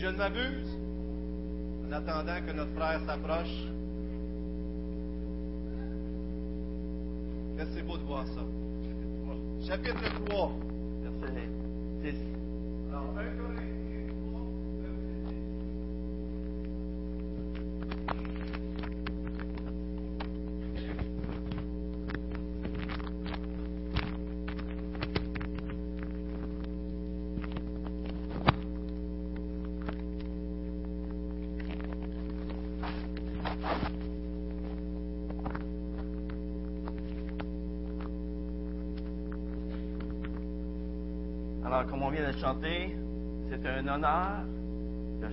je ne m'abuse, en attendant que notre frère s'approche, c'est beau de voir ça. Chapitre 3. Verset 10. Alors, 1 comme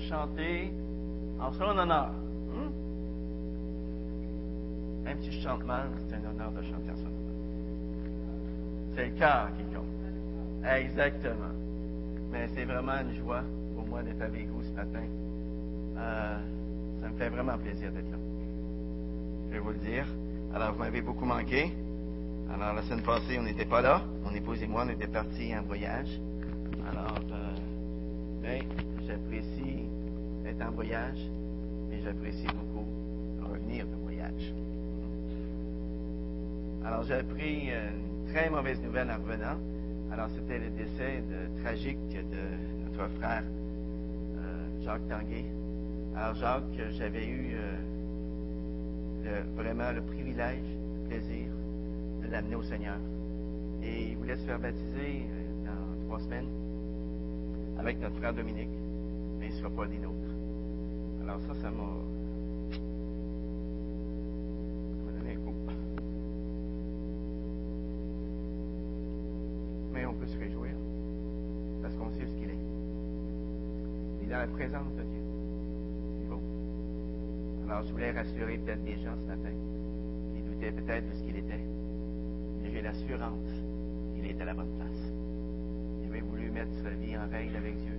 chanter en son honneur. Hmm? Même si je chante mal, c'est un honneur de chanter en son honneur. C'est le cœur qui compte. Exactement. Mais c'est vraiment une joie pour moi d'être avec vous ce matin. Euh, ça me fait vraiment plaisir d'être là. Je vais vous le dire. Alors, vous m'avez beaucoup manqué. Alors, la semaine passée, on n'était pas là. Mon épouse et moi, on était partis en voyage. Alors, euh, voyage, j'apprécie beaucoup revenir de voyage. Alors, j'ai appris une très mauvaise nouvelle en revenant. Alors, c'était le décès tragique de notre frère euh, Jacques Tanguay. Alors, Jacques, j'avais eu euh, vraiment le privilège, le plaisir de l'amener au Seigneur. Et il voulait se faire baptiser dans trois semaines avec notre frère Dominique, mais il ne sera pas des nôtres. Alors ça, ça m'a, donné un coup. Mais on peut se réjouir parce qu'on sait ce qu'il est. Il est dans la présence de Dieu. C'est beau. Alors je voulais rassurer peut-être des gens ce matin qui doutaient peut-être de ce qu'il était. Mais j'ai l'assurance qu'il est à la bonne place voulu mettre sa vie en règle avec Dieu.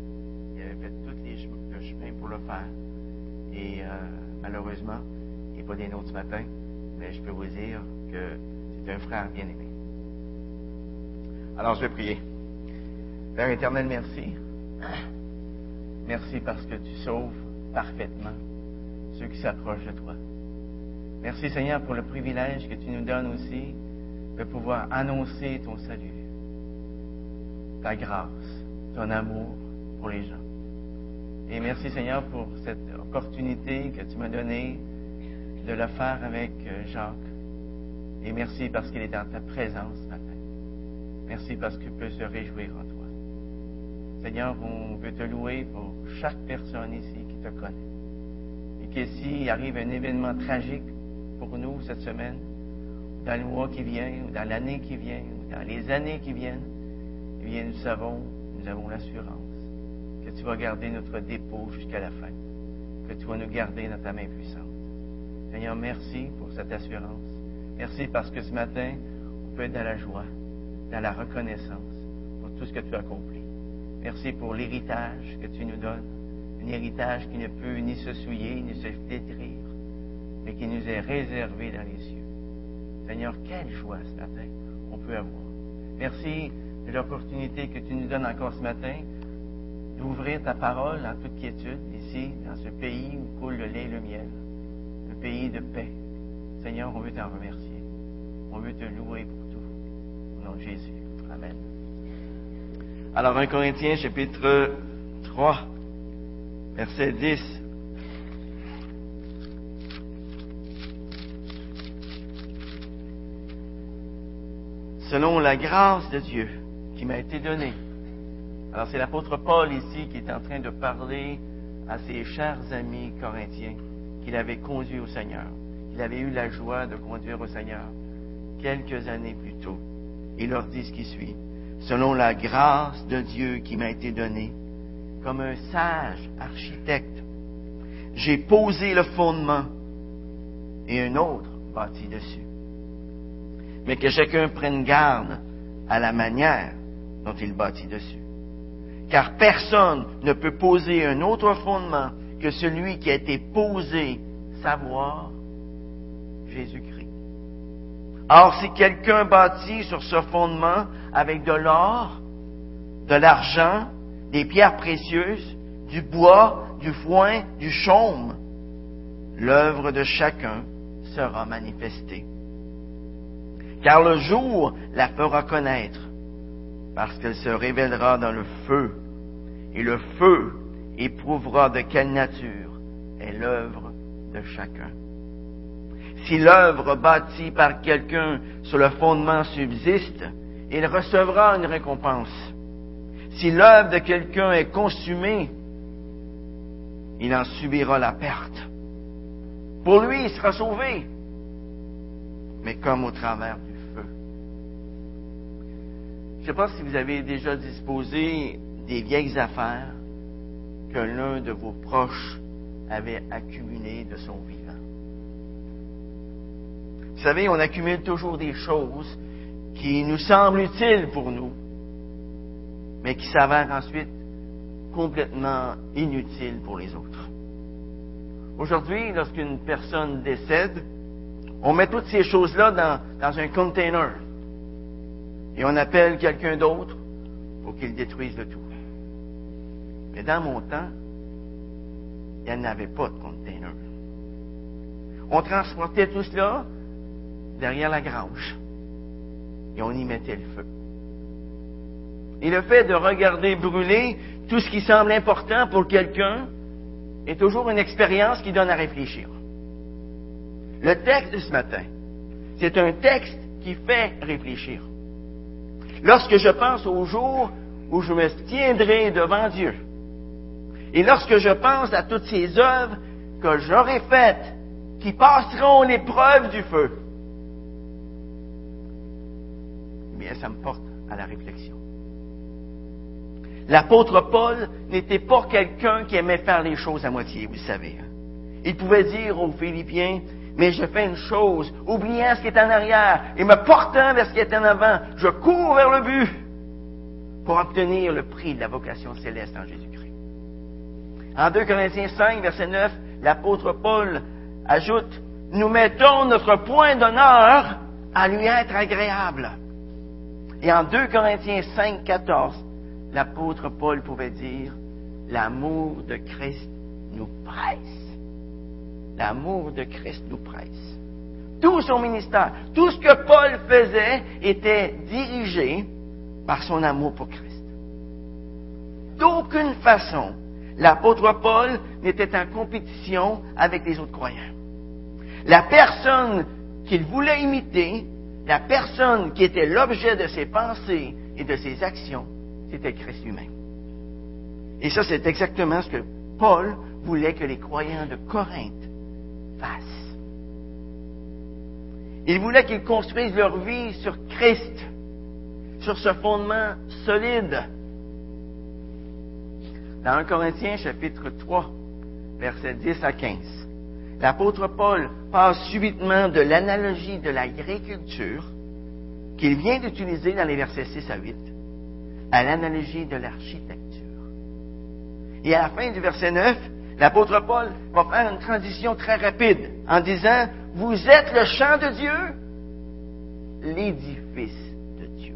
Il avait fait tous les chemins pour le faire. Et euh, malheureusement, il n'est pas des nôtres ce matin, mais je peux vous dire que c'est un frère bien-aimé. Alors je vais prier. Père éternel, merci. Merci parce que tu sauves parfaitement ceux qui s'approchent de toi. Merci Seigneur pour le privilège que tu nous donnes aussi de pouvoir annoncer ton salut ta grâce, ton amour pour les gens. Et merci Seigneur pour cette opportunité que tu m'as donnée de le faire avec euh, Jacques. Et merci parce qu'il est dans ta présence ce matin. Merci parce qu'il peut se réjouir en toi. Seigneur, on veut te louer pour chaque personne ici qui te connaît. Et que s'il arrive un événement tragique pour nous cette semaine, dans le mois qui vient, ou dans l'année qui vient, ou dans les années qui viennent, bien, nous savons, nous avons l'assurance que tu vas garder notre dépôt jusqu'à la fin, que tu vas nous garder dans ta main puissante. Seigneur, merci pour cette assurance. Merci parce que ce matin, on peut être dans la joie, dans la reconnaissance pour tout ce que tu as accompli. Merci pour l'héritage que tu nous donnes, un héritage qui ne peut ni se souiller, ni se flétrir, mais qui nous est réservé dans les cieux. Seigneur, quelle joie ce matin on peut avoir. Merci et l'opportunité que tu nous donnes encore ce matin d'ouvrir ta parole en toute quiétude ici, dans ce pays où coule le lait et le miel, un pays de paix. Seigneur, on veut t'en remercier. On veut te louer pour tout. Au nom de Jésus. Amen. Alors, 1 Corinthiens, chapitre 3, verset 10. Selon la grâce de Dieu, qui m'a été donné. Alors c'est l'apôtre Paul ici qui est en train de parler à ses chers amis corinthiens qu'il avait conduits au Seigneur, qu'il avait eu la joie de conduire au Seigneur quelques années plus tôt. Il leur dit ce qui suit. Selon la grâce de Dieu qui m'a été donnée, comme un sage architecte, j'ai posé le fondement et un autre bâti dessus. Mais que chacun prenne garde à la manière dont il bâtit dessus. Car personne ne peut poser un autre fondement que celui qui a été posé, savoir Jésus-Christ. Or, si quelqu'un bâtit sur ce fondement avec de l'or, de l'argent, des pierres précieuses, du bois, du foin, du chaume, l'œuvre de chacun sera manifestée. Car le jour la fera connaître, parce qu'elle se révélera dans le feu, et le feu éprouvera de quelle nature est l'œuvre de chacun. Si l'œuvre bâtie par quelqu'un sur le fondement subsiste, il recevra une récompense. Si l'œuvre de quelqu'un est consumée, il en subira la perte. Pour lui, il sera sauvé, mais comme au travers du feu. Je ne sais pas si vous avez déjà disposé des vieilles affaires que l'un de vos proches avait accumulées de son vivant. Vous savez, on accumule toujours des choses qui nous semblent utiles pour nous, mais qui s'avèrent ensuite complètement inutiles pour les autres. Aujourd'hui, lorsqu'une personne décède, on met toutes ces choses-là dans, dans, un container et on appelle quelqu'un d'autre pour qu'il détruise le tout. Mais dans mon temps, il n'y avait pas de container. On transportait tout cela derrière la grange et on y mettait le feu. Et le fait de regarder brûler tout ce qui semble important pour quelqu'un est toujours une expérience qui donne à réfléchir. Le texte de ce matin, c'est un texte qui fait réfléchir. Lorsque je pense au jour où je me tiendrai devant Dieu, et lorsque je pense à toutes ces œuvres que j'aurai faites, qui passeront l'épreuve du feu, bien, ça me porte à la réflexion. L'apôtre Paul n'était pas quelqu'un qui aimait faire les choses à moitié, vous savez. Hein. Il pouvait dire aux Philippiens, mais je fais une chose, oubliant ce qui est en arrière et me portant vers ce qui est en avant, je cours vers le but pour obtenir le prix de la vocation céleste en Jésus-Christ. En 2 Corinthiens 5, verset 9, l'apôtre Paul ajoute, nous mettons notre point d'honneur à lui être agréable. Et en 2 Corinthiens 5, 14, l'apôtre Paul pouvait dire, l'amour de Christ nous presse. L'amour de Christ nous presse. Tout son ministère, tout ce que Paul faisait était dirigé par son amour pour Christ. D'aucune façon, l'apôtre Paul n'était en compétition avec les autres croyants. La personne qu'il voulait imiter la personne qui était l'objet de ses pensées et de ses actions, c'était Christ lui-même. Et ça, c'est exactement ce que Paul voulait que les croyants de Corinthe fassent. Il voulait qu'ils construisent leur vie sur Christ, sur ce fondement solide. Dans 1 Corinthiens chapitre 3, versets 10 à 15 l'apôtre Paul passe subitement de l'analogie de l'agriculture qu'il vient d'utiliser dans les versets 6 à 8 à l'analogie de l'architecture. Et à la fin du verset 9, l'apôtre Paul va faire une transition très rapide en disant, vous êtes le champ de Dieu, l'édifice de Dieu.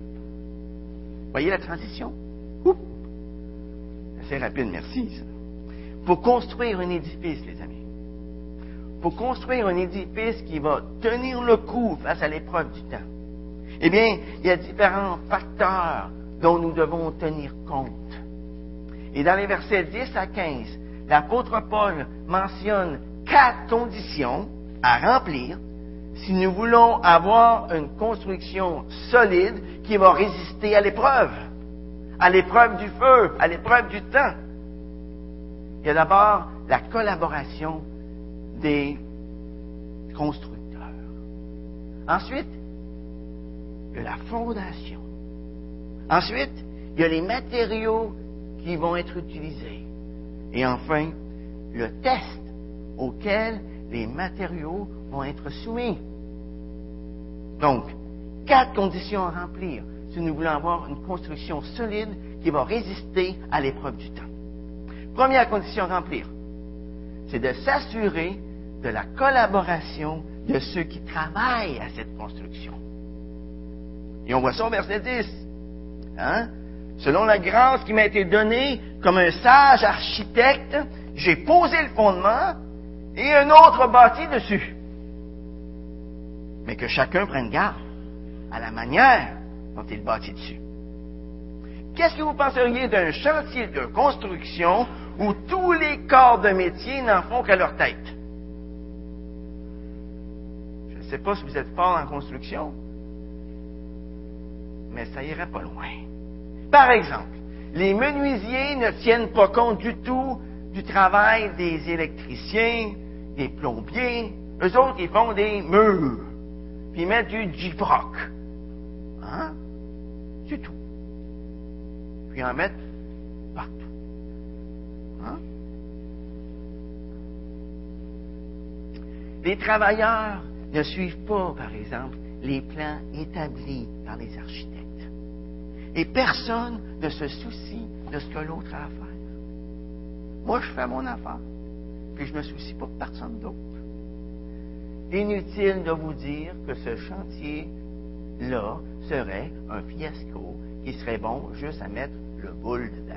Voyez la transition? C'est rapide, merci. Pour construire un édifice, les amis, pour construire un édifice qui va tenir le coup face à l'épreuve du temps, eh bien, il y a différents facteurs dont nous devons tenir compte. Et dans les versets 10 à 15, l'apôtre Paul mentionne quatre conditions à remplir si nous voulons avoir une construction solide qui va résister à l'épreuve, à l'épreuve du feu, à l'épreuve du temps. Il y a d'abord la collaboration des constructeurs. Ensuite, il y a la fondation. Ensuite, il y a les matériaux qui vont être utilisés. Et enfin, le test auquel les matériaux vont être soumis. Donc, quatre conditions à remplir si nous voulons avoir une construction solide qui va résister à l'épreuve du temps. Première condition à remplir, c'est de s'assurer de la collaboration de ceux qui travaillent à cette construction. Et on voit ça au verset 10. Hein? selon la grâce qui m'a été donnée comme un sage architecte, j'ai posé le fondement et un autre bâti dessus. Mais que chacun prenne garde à la manière il bâtit dessus. Qu'est-ce que vous penseriez d'un chantier de construction où tous les corps de métier n'en font qu'à leur tête? Je ne sais pas si vous êtes fort en construction, mais ça irait pas loin. Par exemple, les menuisiers ne tiennent pas compte du tout du travail des électriciens, des plombiers. Eux autres, ils font des murs, puis mettent du giproc. Hein? Tout. Puis en mettent partout. Hein? Les travailleurs ne suivent pas, par exemple, les plans établis par les architectes. Et personne ne se soucie de ce que l'autre a à faire. Moi, je fais mon affaire. Puis je ne me soucie pas de personne d'autre. Inutile de vous dire que ce chantier-là serait un fiasco qui serait bon juste à mettre le boule dedans.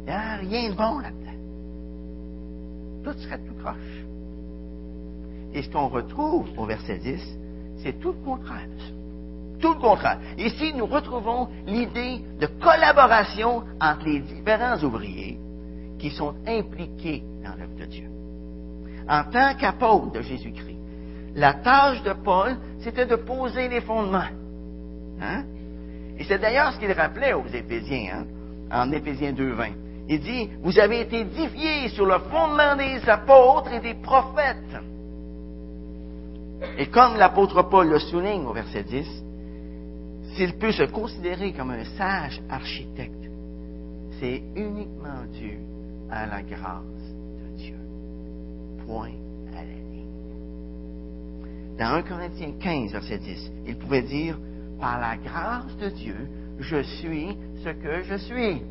Il n'y a rien de bon là-dedans. Tout serait tout croche. Et ce qu'on retrouve au verset 10, c'est tout le contraire. Tout le contraire. Ici, nous retrouvons l'idée de collaboration entre les différents ouvriers qui sont impliqués dans l'œuvre de Dieu. En tant qu'apôtre de Jésus-Christ, la tâche de Paul, c'était de poser les fondements. Hein? Et c'est d'ailleurs ce qu'il rappelait aux Éphésiens, hein, en Éphésiens 2.20. Il dit, vous avez été édifiés sur le fondement des apôtres et des prophètes. Et comme l'apôtre Paul le souligne au verset 10, s'il peut se considérer comme un sage architecte, c'est uniquement dû à la grâce de Dieu. Point. Dans 1 Corinthiens 15, verset 10, il pouvait dire, par la grâce de Dieu, je suis ce que je suis.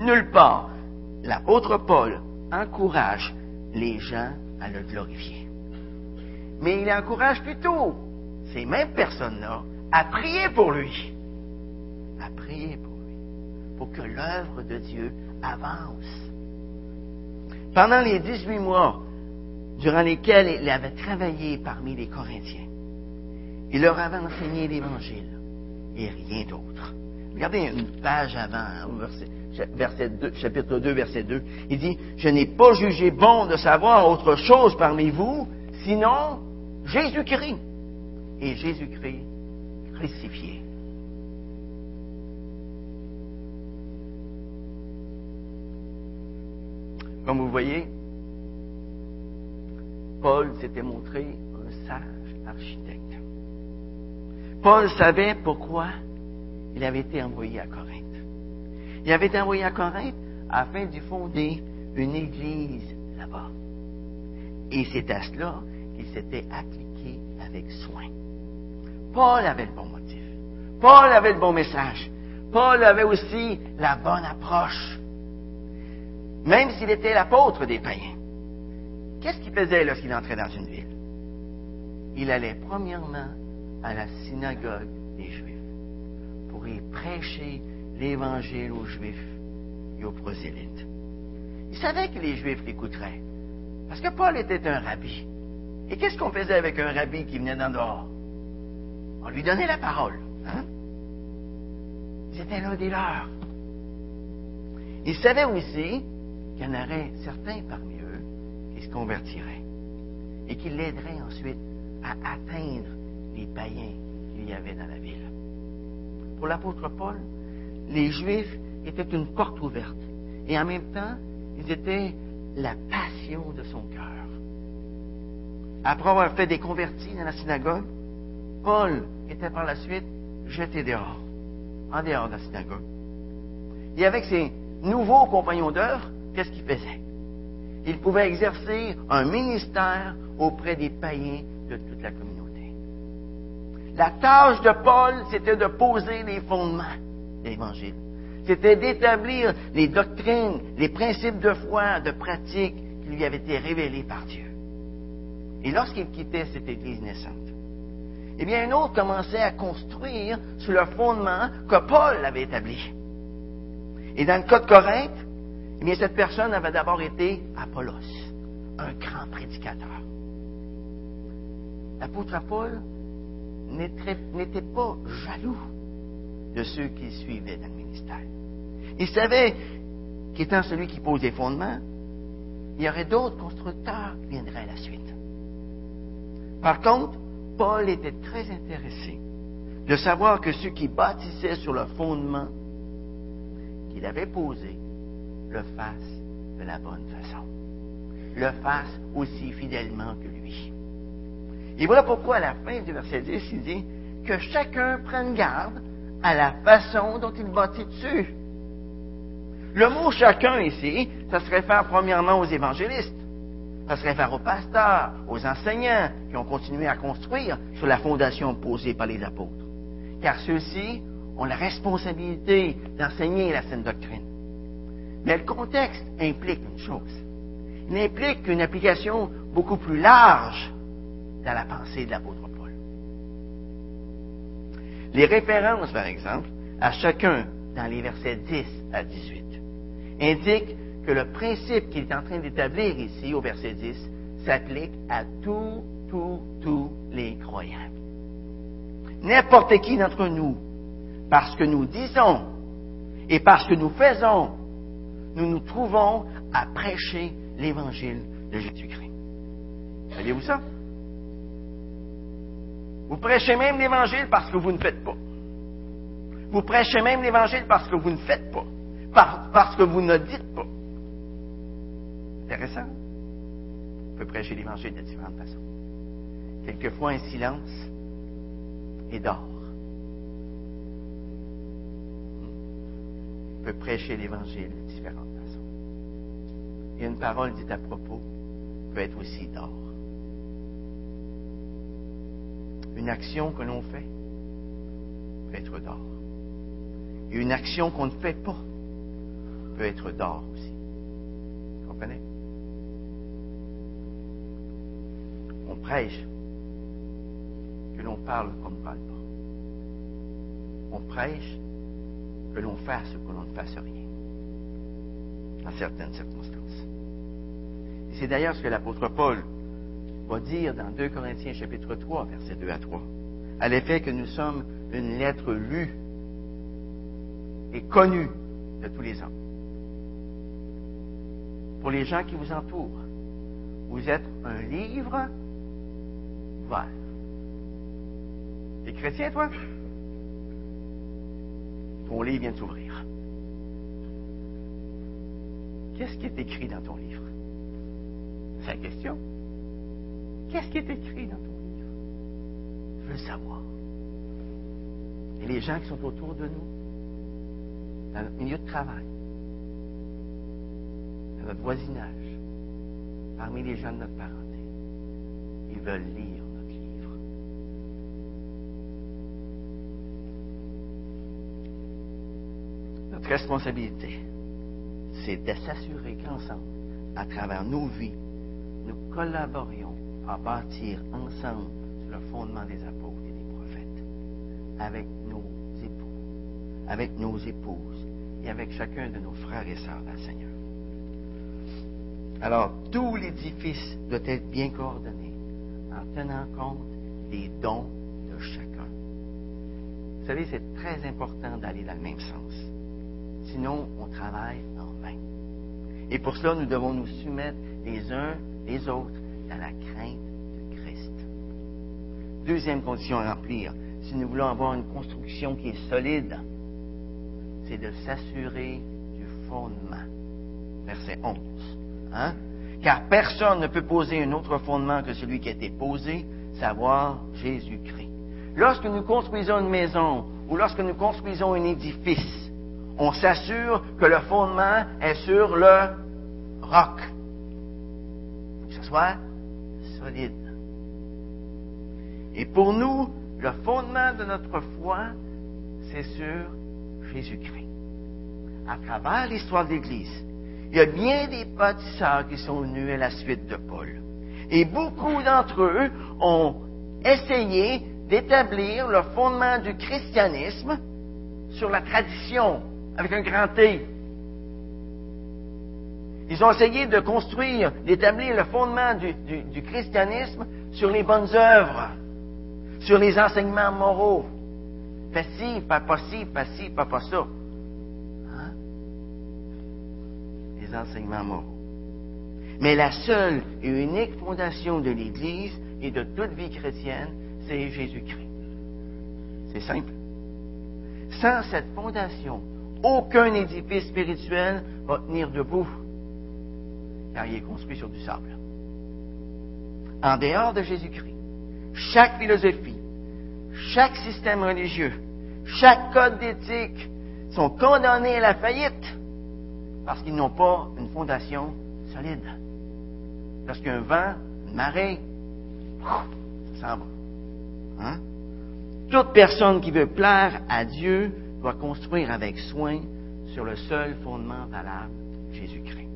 Nulle part, l'apôtre Paul encourage les gens à le glorifier. Mais il encourage plutôt ces mêmes personnes-là à prier pour lui. À prier pour lui. Pour que l'œuvre de Dieu avance. Pendant les 18 mois durant lesquels il avait travaillé parmi les Corinthiens, il leur avait enseigné l'Évangile et rien d'autre. Regardez une page avant, verset, chapitre 2, verset 2. Il dit, je n'ai pas jugé bon de savoir autre chose parmi vous, sinon Jésus-Christ et Jésus-Christ crucifié. Comme vous voyez, Paul s'était montré un sage architecte. Paul savait pourquoi il avait été envoyé à Corinthe. Il avait été envoyé à Corinthe afin de fonder une église là-bas. Et c'est à cela qu'il s'était appliqué avec soin. Paul avait le bon motif. Paul avait le bon message. Paul avait aussi la bonne approche. Même s'il était l'apôtre des païens. Qu'est-ce qu'il faisait lorsqu'il entrait dans une ville? Il allait premièrement à la synagogue des Juifs pour y prêcher l'Évangile aux Juifs et aux prosélytes. Il savait que les Juifs l'écouteraient, parce que Paul était un rabbi. Et qu'est-ce qu'on faisait avec un rabbi qui venait d'en dehors? On lui donnait la parole. Hein? C'était l'un des leurs. Il savait aussi qu'il y en aurait certains parmi eux se convertiraient et qui l'aideraient ensuite à atteindre les païens qu'il y avait dans la ville. Pour l'apôtre Paul, les Juifs étaient une porte ouverte et en même temps, ils étaient la passion de son cœur. Après avoir fait des convertis dans la synagogue, Paul était par la suite jeté dehors, en dehors de la synagogue. Et avec ses nouveaux compagnons d'œuvre, qu'est-ce qu'il faisait? Il pouvait exercer un ministère auprès des païens de toute la communauté. La tâche de Paul, c'était de poser les fondements de l'Évangile. C'était d'établir les doctrines, les principes de foi, de pratique qui lui avaient été révélés par Dieu. Et lorsqu'il quittait cette Église naissante, eh bien, un autre commençait à construire sur le fondement que Paul avait établi. Et dans le cas de Corinthe, eh bien, cette personne avait d'abord été Apollos, un grand prédicateur. L'apôtre Paul n'était pas jaloux de ceux qui suivaient dans le ministère. Il savait qu'étant celui qui pose les fondements, il y aurait d'autres constructeurs qui viendraient à la suite. Par contre, Paul était très intéressé de savoir que ceux qui bâtissaient sur le fondement qu'il avait posé le fassent de la bonne façon, le fassent aussi fidèlement que lui. Et voilà pourquoi à la fin du verset 10, il dit que chacun prenne garde à la façon dont il bâtit dessus. Le mot chacun ici, ça se réfère premièrement aux évangélistes. Ça se réfère aux pasteurs, aux enseignants qui ont continué à construire sur la fondation posée par les apôtres. Car ceux-ci ont la responsabilité d'enseigner la saine doctrine. Mais le contexte implique une chose. Il implique une application beaucoup plus large dans la pensée de l'apôtre Paul. Les références, par exemple, à chacun dans les versets 10 à 18 indiquent que le principe qu'il est en train d'établir ici au verset 10 s'applique à tous, tous, tous les croyants. N'importe qui d'entre nous, parce que nous disons et parce que nous faisons, nous nous trouvons à prêcher l'évangile de Jésus-Christ. Saviez-vous ça? Vous prêchez même l'évangile parce que vous ne faites pas. Vous prêchez même l'évangile parce que vous ne faites pas. parce que vous ne dites pas. Intéressant. On peut prêcher l'évangile de différentes façons. Quelquefois un silence et d'or. On peut prêcher l'évangile de différentes façons. Et une parole dite à propos peut être aussi d'or. Une action que l'on fait peut être d'or. Et une action qu'on ne fait pas peut être d'or aussi. Vous comprenez? On prêche que l'on parle qu'on ne parle pas. On prêche que l'on fasse ou que l'on ne fasse rien. Dans certaines circonstances. C'est d'ailleurs ce que l'apôtre Paul va dire dans 2 Corinthiens chapitre 3, versets 2 à 3, à l'effet que nous sommes une lettre lue et connue de tous les hommes. Pour les gens qui vous entourent, vous êtes un livre ouvert. T'es chrétien, toi? Ton livre vient de s'ouvrir. Qu'est-ce qui est écrit dans ton livre? C'est la question. Qu'est-ce qui est écrit dans ton livre? Je veux savoir. Et les gens qui sont autour de nous, dans notre milieu de travail, dans notre voisinage, parmi les gens de notre parenté, ils veulent lire responsabilité, c'est de s'assurer qu'ensemble, à travers nos vies, nous collaborions à bâtir ensemble sur le fondement des apôtres et des prophètes, avec nos époux, avec nos épouses et avec chacun de nos frères et sœurs dans le Seigneur. Alors, tout l'édifice doit être bien coordonné en tenant compte des dons de chacun. Vous savez, c'est très important d'aller dans le même sens. Sinon, on travaille en vain. Et pour cela, nous devons nous soumettre les uns les autres dans la crainte de Christ. Deuxième condition à remplir, si nous voulons avoir une construction qui est solide, c'est de s'assurer du fondement. Verset 11. Hein? Car personne ne peut poser un autre fondement que celui qui a été posé, savoir Jésus-Christ. Lorsque nous construisons une maison ou lorsque nous construisons un édifice, on s'assure que le fondement est sur le roc. Que ce soit solide. Et pour nous, le fondement de notre foi, c'est sur Jésus-Christ. À travers l'histoire de l'Église, il y a bien des bâtisseurs qui sont venus à la suite de Paul. Et beaucoup d'entre eux ont essayé d'établir le fondement du christianisme sur la tradition, avec un grand T. Ils ont essayé de construire, d'établir le fondement du, christianisme sur les bonnes œuvres, sur les enseignements moraux. Fais ci, pas pas ci, pas ci, pas pas ça. Hein? Les enseignements moraux. Mais la seule et unique fondation de l'Église et de toute vie chrétienne, c'est Jésus-Christ. C'est simple. Sans cette fondation, aucun édifice spirituel va tenir debout, car il est construit sur du sable. En dehors de Jésus-Christ, chaque philosophie, chaque système religieux, chaque code d'éthique sont condamnés à la faillite parce qu'ils n'ont pas une fondation solide. Parce qu'un vent, une marée, ça s'en va. Hein? Toute personne qui veut plaire à Dieu doit construire avec soin sur le seul fondement valable, Jésus-Christ.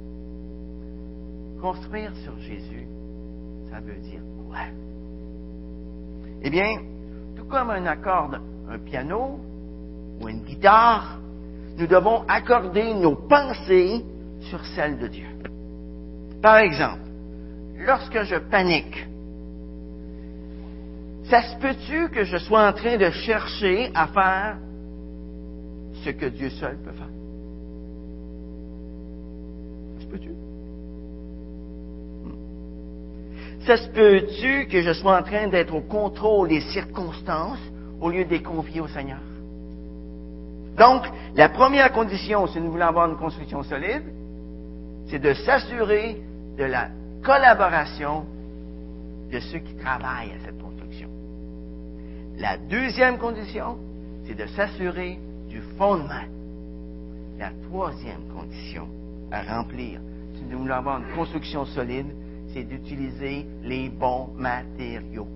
Construire sur Jésus, ça veut dire quoi? Eh bien, tout comme un accord, un piano ou une guitare, nous devons accorder nos pensées sur celles de Dieu. Par exemple, lorsque je panique, ça se peut-tu que je sois en train de chercher à faire ce que Dieu seul peut faire? Ça se peut-tu? Hmm. Ça se peut-tu que je sois en train d'être au contrôle des circonstances au lieu de les confier au Seigneur? Donc, la première condition, si nous voulons avoir une construction solide, c'est de s'assurer de la collaboration de ceux qui travaillent à cette la deuxième condition, c'est de s'assurer du fondement. La troisième condition à remplir, si nous voulons avoir une construction solide, c'est d'utiliser les bons matériaux.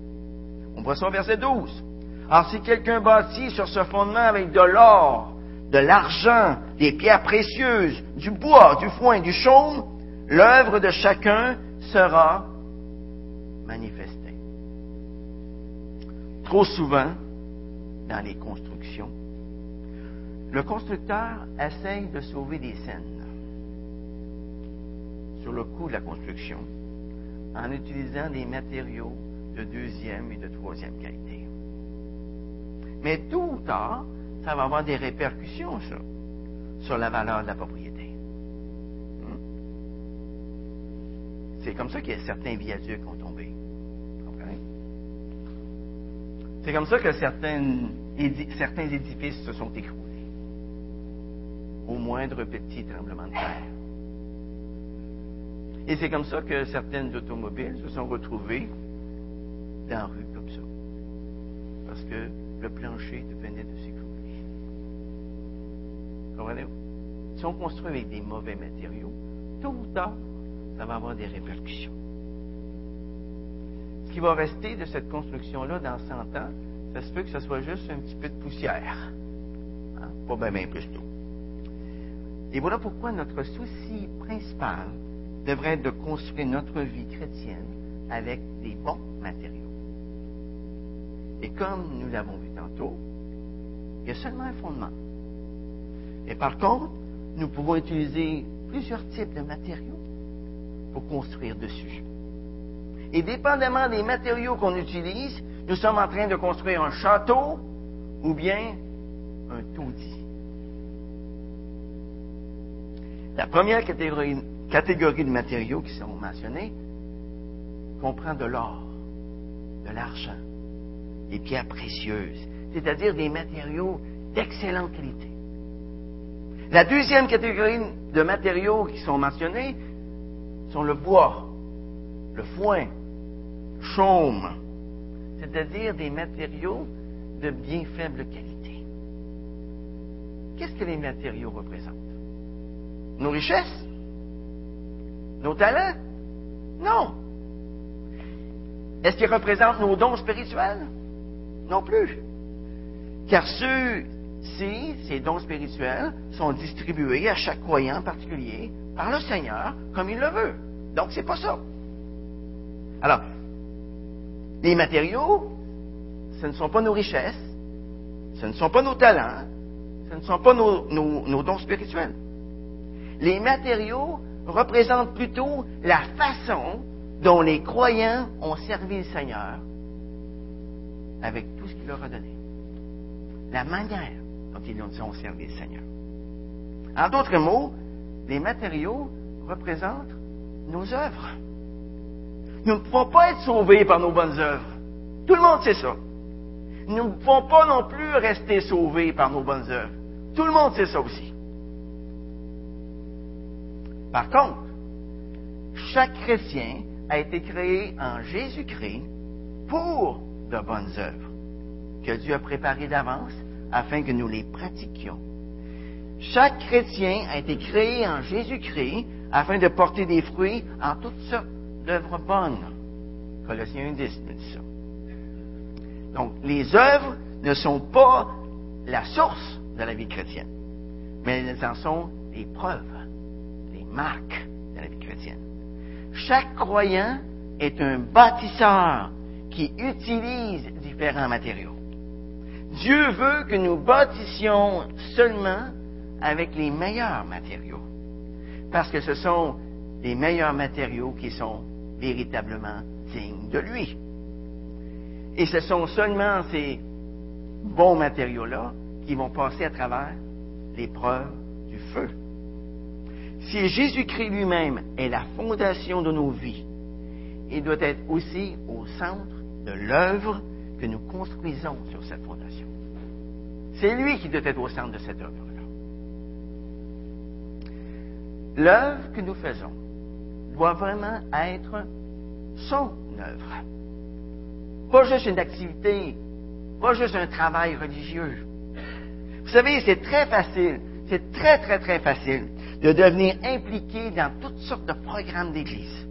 On voit ça au verset 12. Alors, si quelqu'un bâtit sur ce fondement avec de l'or, de l'argent, des pierres précieuses, du bois, du foin, du chaume, l'œuvre de chacun sera manifestée. Trop souvent, dans les constructions, le constructeur essaye de sauver des scènes sur le coût de la construction en utilisant des matériaux de deuxième et de troisième qualité. Mais tôt ou tard, ça va avoir des répercussions, ça, sur la valeur de la propriété. Hmm? C'est comme ça a certains viaducs ont tombé. C'est comme ça que certains édifices se sont écroulés. Au moindre petit tremblement de terre. Et c'est comme ça que certaines automobiles se sont retrouvées dans la rue comme ça. Parce que le plancher venait de s'écrouler. Comprenez-vous? Si on construit avec des mauvais matériaux, tôt ou tard, ça va avoir des répercussions qui va rester de cette construction-là dans 100 ans, ça se peut que ce soit juste un petit peu de poussière. Hein? Pas bien, plus tôt. Et voilà pourquoi notre souci principal devrait être de construire notre vie chrétienne avec des bons matériaux. Et comme nous l'avons vu tantôt, il y a seulement un fondement. Et par contre, nous pouvons utiliser plusieurs types de matériaux pour construire dessus. Et dépendamment des matériaux qu'on utilise, nous sommes en train de construire un château ou bien un taudis. La première catégorie, de matériaux qui sont mentionnés comprend de l'or, de l'argent, des pierres précieuses, c'est-à-dire des matériaux d'excellente qualité. La deuxième catégorie de matériaux qui sont mentionnés sont le bois, le foin, chaume, c'est-à-dire des matériaux de bien faible qualité. Qu'est-ce que les matériaux représentent? Nos richesses? Nos talents? Non. Est-ce qu'ils représentent nos dons spirituels? Non plus. Car ceux-ci, ces dons spirituels, sont distribués à chaque croyant particulier par le Seigneur comme il le veut. Donc, c'est pas ça. Alors, les matériaux ce ne sont pas nos richesses, ce ne sont pas nos talents, ce ne sont pas nos dons spirituels. Les matériaux représentent plutôt la façon dont les croyants ont servi le Seigneur avec tout ce qu'il leur a donné. La manière dont ils ont servi le Seigneur. En d'autres mots, les matériaux représentent nos œuvres. Nous ne pouvons pas être sauvés par nos bonnes œuvres. Tout le monde sait ça. Nous ne pouvons pas non plus rester sauvés par nos bonnes œuvres. Tout le monde sait ça aussi. Par contre, chaque chrétien a été créé en Jésus-Christ pour de bonnes œuvres que Dieu a préparées d'avance afin que nous les pratiquions. Chaque chrétien a été créé en Jésus-Christ afin de porter des fruits en toutes sortes d'œuvres bonnes. Colossiens 10 nous dit ça. Donc, les œuvres ne sont pas la source de la vie chrétienne, mais elles en sont les preuves, les marques de la vie chrétienne. Chaque croyant est un bâtisseur qui utilise différents matériaux. Dieu veut que nous bâtissions seulement avec les meilleurs matériaux, parce que ce sont les meilleurs matériaux qui sont véritablement dignes de lui. Et ce sont seulement ces bons matériaux-là qui vont passer à travers l'épreuve du feu. Si Jésus-Christ lui-même est la fondation de nos vies, il doit être aussi au centre de l'œuvre que nous construisons sur cette fondation. C'est lui qui doit être au centre de cette œuvre-là. L'œuvre que nous faisons doit vraiment être son œuvre. Pas juste une activité, pas juste un travail religieux. Vous savez, c'est très facile, c'est très, très, très facile de devenir impliqué dans toutes sortes de programmes d'Église,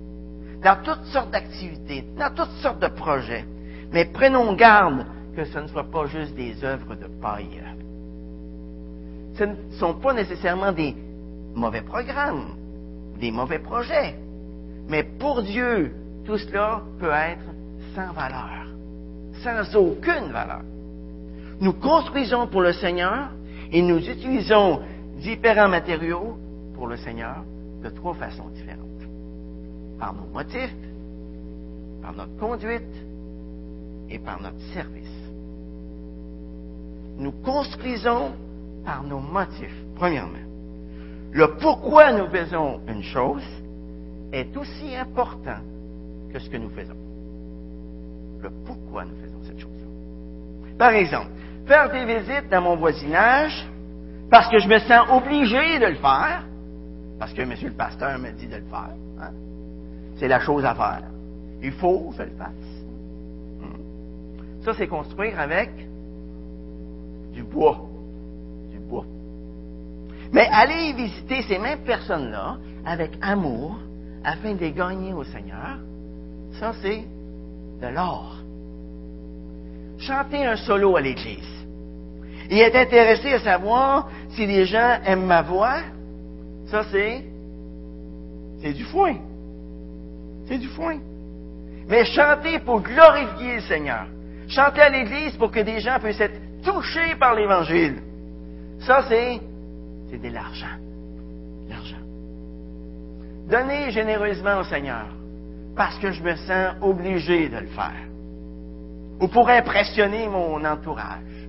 dans toutes sortes d'activités, dans toutes sortes de projets. Mais prenons garde que ce ne soit pas juste des œuvres de paille. Ce ne sont pas nécessairement des mauvais programmes, des mauvais projets. Mais pour Dieu, tout cela peut être sans valeur, sans aucune valeur. Nous construisons pour le Seigneur et nous utilisons différents matériaux pour le Seigneur de trois façons différentes. Par nos motifs, par notre conduite et par notre service. Nous construisons par nos motifs, premièrement. Le pourquoi nous faisons une chose est aussi important que ce que nous faisons. Le pourquoi nous faisons cette chose-là. Par exemple, faire des visites dans mon voisinage parce que je me sens obligé de le faire, parce que monsieur le pasteur me dit de le faire. Hein. C'est la chose à faire. Il faut que je le fasse. Hmm. Ça, c'est construire avec du bois. Du bois. Mais aller visiter ces mêmes personnes-là avec amour afin de les gagner au Seigneur, ça, c'est de l'or. Chanter un solo à l'église et être intéressé à savoir si les gens aiment ma voix, ça, c'est, c'est du foin. C'est du foin. Mais chanter pour glorifier le Seigneur. Chanter à l'Église pour que des gens puissent être touchés par l'Évangile. Ça, c'est, c'est de l'argent. L'argent. Donner généreusement au Seigneur parce que je me sens obligé de le faire. Ou pour impressionner mon entourage.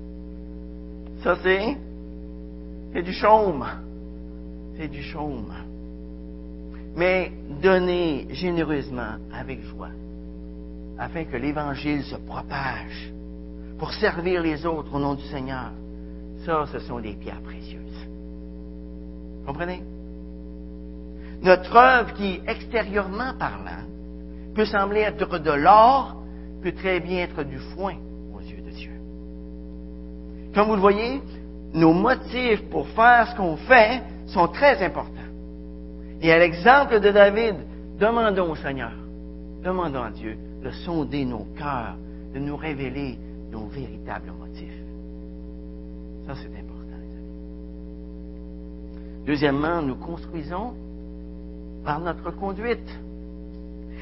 Ça, c'est, c'est du chaume c'est du chaume. Mais donnez généreusement avec joie, afin que l'Évangile se propage, pour servir les autres au nom du Seigneur. Ça, ce sont des pierres précieuses. Comprenez? Notre œuvre qui, extérieurement parlant, peut sembler être de l'or, peut très bien être du foin aux yeux de Dieu. Comme vous le voyez, nos motifs pour faire ce qu'on fait sont très importants. Et à l'exemple de David, demandons au Seigneur, demandons à Dieu de sonder nos cœurs, de nous révéler nos véritables motifs. Ça, c'est important, les amis. Deuxièmement, nous construisons par notre conduite.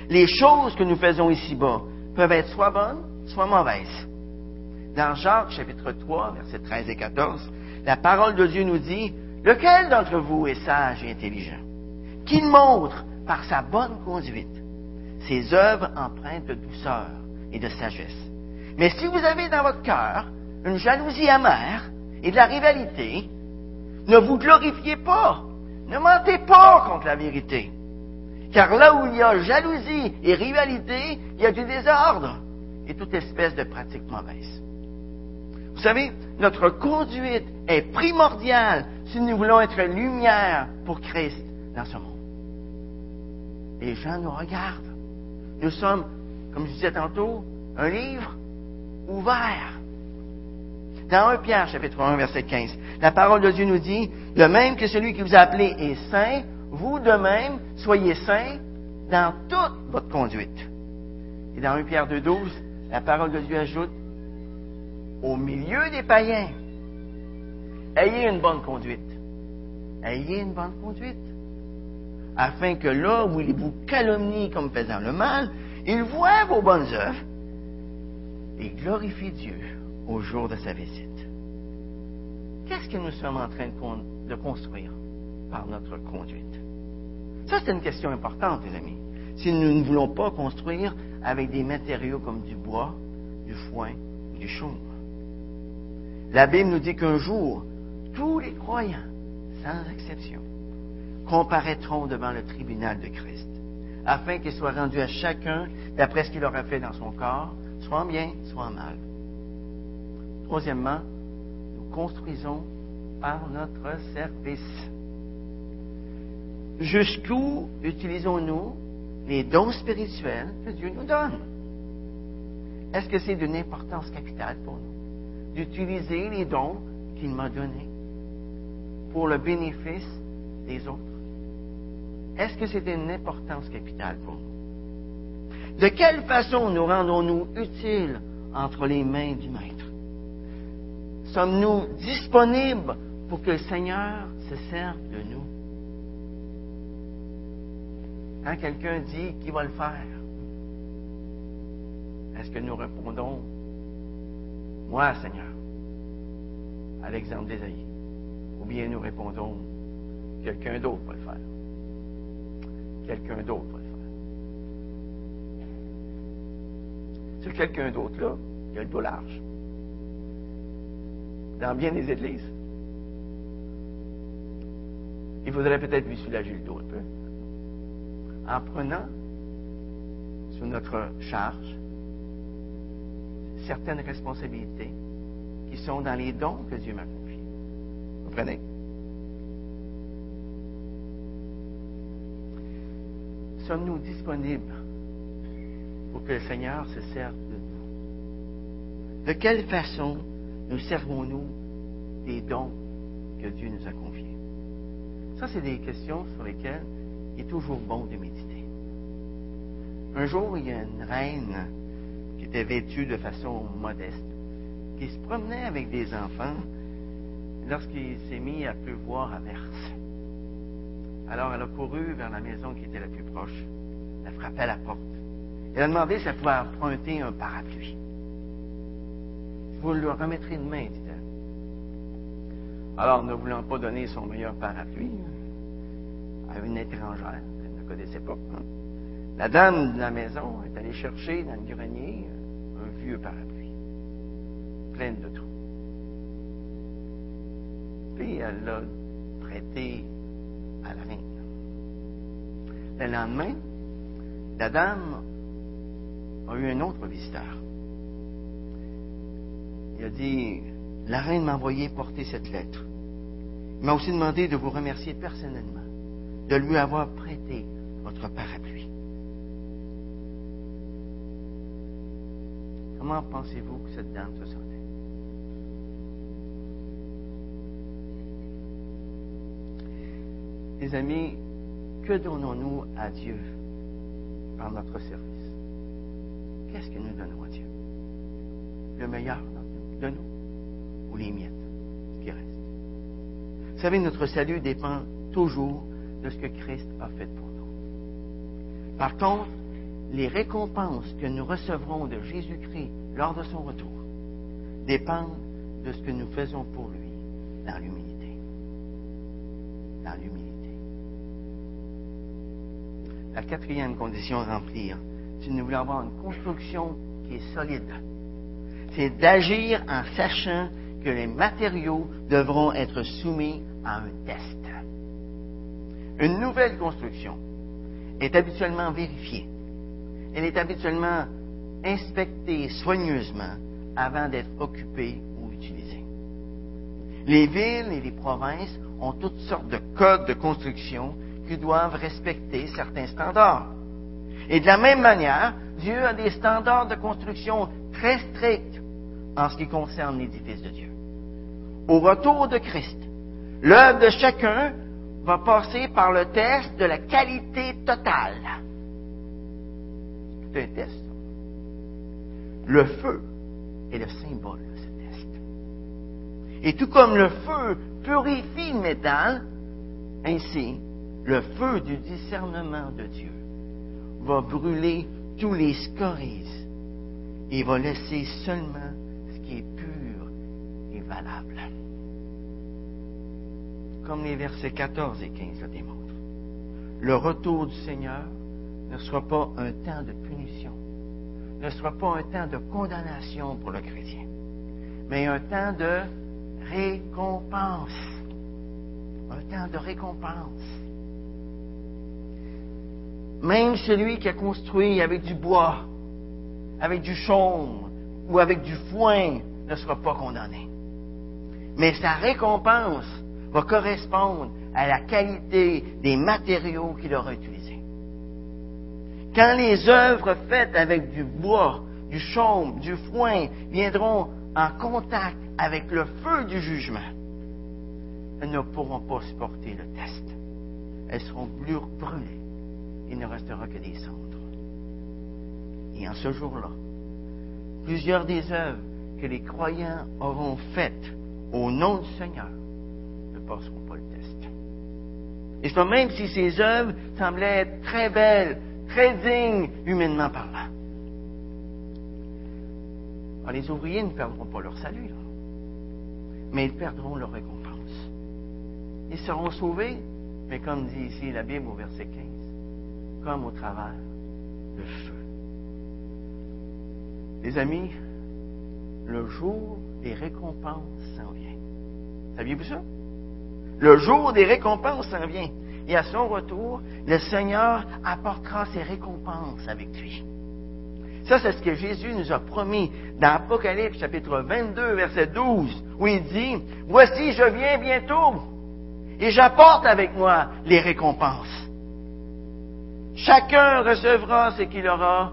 Les choses que nous faisons ici-bas peuvent être soit bonnes, soit mauvaises. Dans Jacques chapitre 3, versets 13 et 14, la parole de Dieu nous dit, Lequel d'entre vous est sage et intelligent Qu'il montre par sa bonne conduite ses œuvres empreintes de douceur et de sagesse? Mais si vous avez dans votre cœur une jalousie amère et de la rivalité, ne vous glorifiez pas, ne mentez pas contre la vérité. Car là où il y a jalousie et rivalité, il y a du désordre et toute espèce de pratique mauvaise. Vous savez, notre conduite est primordiale si nous voulons être lumière pour Christ dans ce monde. Les gens nous regardent. Nous sommes, comme je disais tantôt, un livre ouvert. Dans 1 Pierre, chapitre 1, verset 15, la parole de Dieu nous dit, de même que celui qui vous a appelé est saint, vous de même soyez saints dans toute votre conduite. Et dans 1 Pierre 2, 12, la parole de Dieu ajoute, au milieu des païens, ayez une bonne conduite. Ayez une bonne conduite. Afin que là où il vous calomnie comme faisant le mal, il voit vos bonnes œuvres et glorifie Dieu au jour de sa visite. Qu'est-ce que nous sommes en train de construire par notre conduite? Ça, c'est une question importante, les amis. Si nous ne voulons pas construire avec des matériaux comme du bois, du foin, du chaume. La Bible nous dit qu'un jour, tous les croyants, sans exception, comparaîtront devant le tribunal de Christ, afin qu'il soit rendu à chacun d'après ce qu'il aura fait dans son corps, soit en bien, soit en mal. Troisièmement, nous construisons par notre service. Jusqu'où utilisons-nous les dons spirituels que Dieu nous donne? Est-ce que c'est d'une importance capitale pour nous d'utiliser les dons qu'il m'a donnés? Pour le bénéfice des autres? Est-ce que c'est d'une importance capitale pour nous? De quelle façon nous rendons-nous utiles entre les mains du Maître? Sommes-nous disponibles pour que le Seigneur se serve de nous? Quand quelqu'un dit qu'il va le faire, est-ce que nous répondons, moi, Seigneur, à l'exemple d'Ésaïe, ou bien nous répondons, quelqu'un d'autre va le faire? Quelqu'un d'autre va le faire. Ce quelqu'un d'autre, là, il a le dos large. Dans bien des églises, il faudrait peut-être lui soulager le dos un peu. En prenant sur notre charge certaines responsabilités qui sont dans les dons que Dieu m'a. Vous comprenez? Sommes-nous disponibles pour que le Seigneur se serve de nous? De quelle façon nous servons-nous des dons que Dieu nous a confiés? Ça, c'est des questions sur lesquelles il est toujours bon de méditer. Un jour, il y a une reine qui était vêtue de façon modeste, qui se promenait avec des enfants lorsqu'il s'est mis à pleuvoir à verse. Alors elle a couru vers la maison qui était la plus proche, elle a frappé à la porte. Elle a demandé si elle pouvait emprunter un parapluie. Vous le remettrez demain, dit-elle. Alors, ne voulant pas donner son meilleur parapluie à une étrangère qu'elle ne connaissait pas, hein, la dame de la maison est allée chercher dans le grenier un vieux parapluie, plein de trous. Puis elle l'a prêté à la reine. Le lendemain, la dame a eu un autre visiteur. Il a dit, la reine m'a envoyé porter cette lettre. Il m'a aussi demandé de vous remercier personnellement de lui avoir prêté votre parapluie. Comment pensez-vous que cette dame se sentait? Les amis, que donnons-nous à Dieu par notre service? Qu'est-ce que nous donnons à Dieu? Le meilleur de nous ou les miettes, qui reste? Vous savez, notre salut dépend toujours de ce que Christ a fait pour nous. Par contre, les récompenses que nous recevrons de Jésus-Christ lors de son retour dépendent de ce que nous faisons pour lui dans l'humilité. Dans l'humilité. La quatrième condition à remplir, si nous voulons avoir une construction qui est solide, c'est d'agir en sachant que les matériaux devront être soumis à un test. Une nouvelle construction est habituellement vérifiée. Elle est habituellement inspectée soigneusement avant d'être occupée ou utilisée. Les villes et les provinces ont toutes sortes de codes de construction qui doivent respecter certains standards. Et de la même manière, Dieu a des standards de construction très stricts en ce qui concerne l'édifice de Dieu. Au retour de Christ, l'œuvre de chacun va passer par le test de la qualité totale. C'est un test. Le feu est le symbole de ce test. Et tout comme le feu purifie le métal, ainsi, le feu du discernement de Dieu va brûler tous les scories et va laisser seulement ce qui est pur et valable. Comme les versets 14 et 15 le démontrent. Le retour du Seigneur ne sera pas un temps de punition, ne sera pas un temps de condamnation pour le chrétien, mais un temps de récompense. Un temps de récompense. Même celui qui a construit avec du bois, avec du chaume ou avec du foin ne sera pas condamné. Mais sa récompense va correspondre à la qualité des matériaux qu'il aura utilisés. Quand les œuvres faites avec du bois, du chaume, du foin viendront en contact avec le feu du jugement, elles ne pourront pas supporter le test. Elles seront brûlées il ne restera que des cendres. Et en ce jour-là, plusieurs des œuvres que les croyants auront faites au nom du Seigneur ne passeront pas le test. Et ce même si ces œuvres semblaient être très belles, très dignes, humainement parlant. Alors, les ouvriers ne perdront pas leur salut, mais ils perdront leur récompense. Ils seront sauvés, mais comme dit ici la Bible au verset 15, comme au travers le feu. Les amis, le jour des récompenses s'en vient. Saviez-vous ça? Le jour des récompenses s'en vient. Et à son retour, le Seigneur apportera ses récompenses avec lui. Ça, c'est ce que Jésus nous a promis dans Apocalypse chapitre 22, verset 12, où il dit, Voici, je viens bientôt, et j'apporte avec moi les récompenses. Chacun recevra ce qu'il aura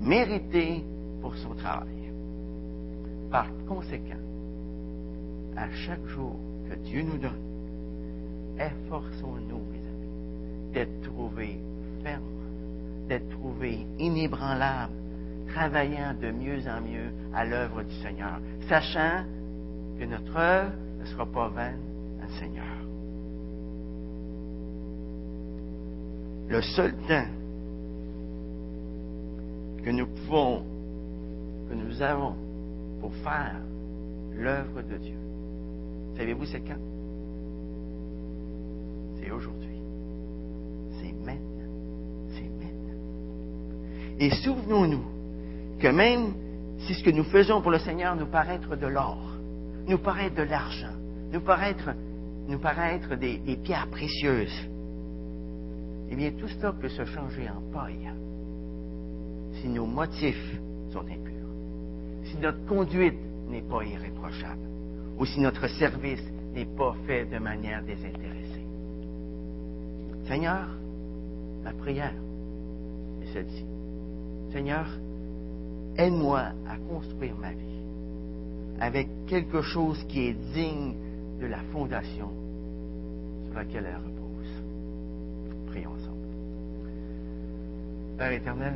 mérité pour son travail. Par conséquent, à chaque jour que Dieu nous donne, efforçons-nous, mes amis, d'être trouvés fermes, d'être trouvés inébranlables, travaillant de mieux en mieux à l'œuvre du Seigneur, sachant que notre œuvre ne sera pas vaine à Seigneur. Le seul temps que nous pouvons, que nous avons pour faire l'œuvre de Dieu. Savez-vous c'est quand? C'est aujourd'hui. C'est maintenant. C'est maintenant. Et souvenons-nous que même si ce que nous faisons pour le Seigneur nous paraît de l'or, nous paraît de l'argent, nous paraît nous des pierres précieuses, eh bien, tout cela peut se changer en paille si nos motifs sont impurs, si notre conduite n'est pas irréprochable, ou si notre service n'est pas fait de manière désintéressée. Seigneur, ma prière est celle-ci. Seigneur, aide-moi à construire ma vie avec quelque chose qui est digne de la fondation sur laquelle elle repose. Père éternel,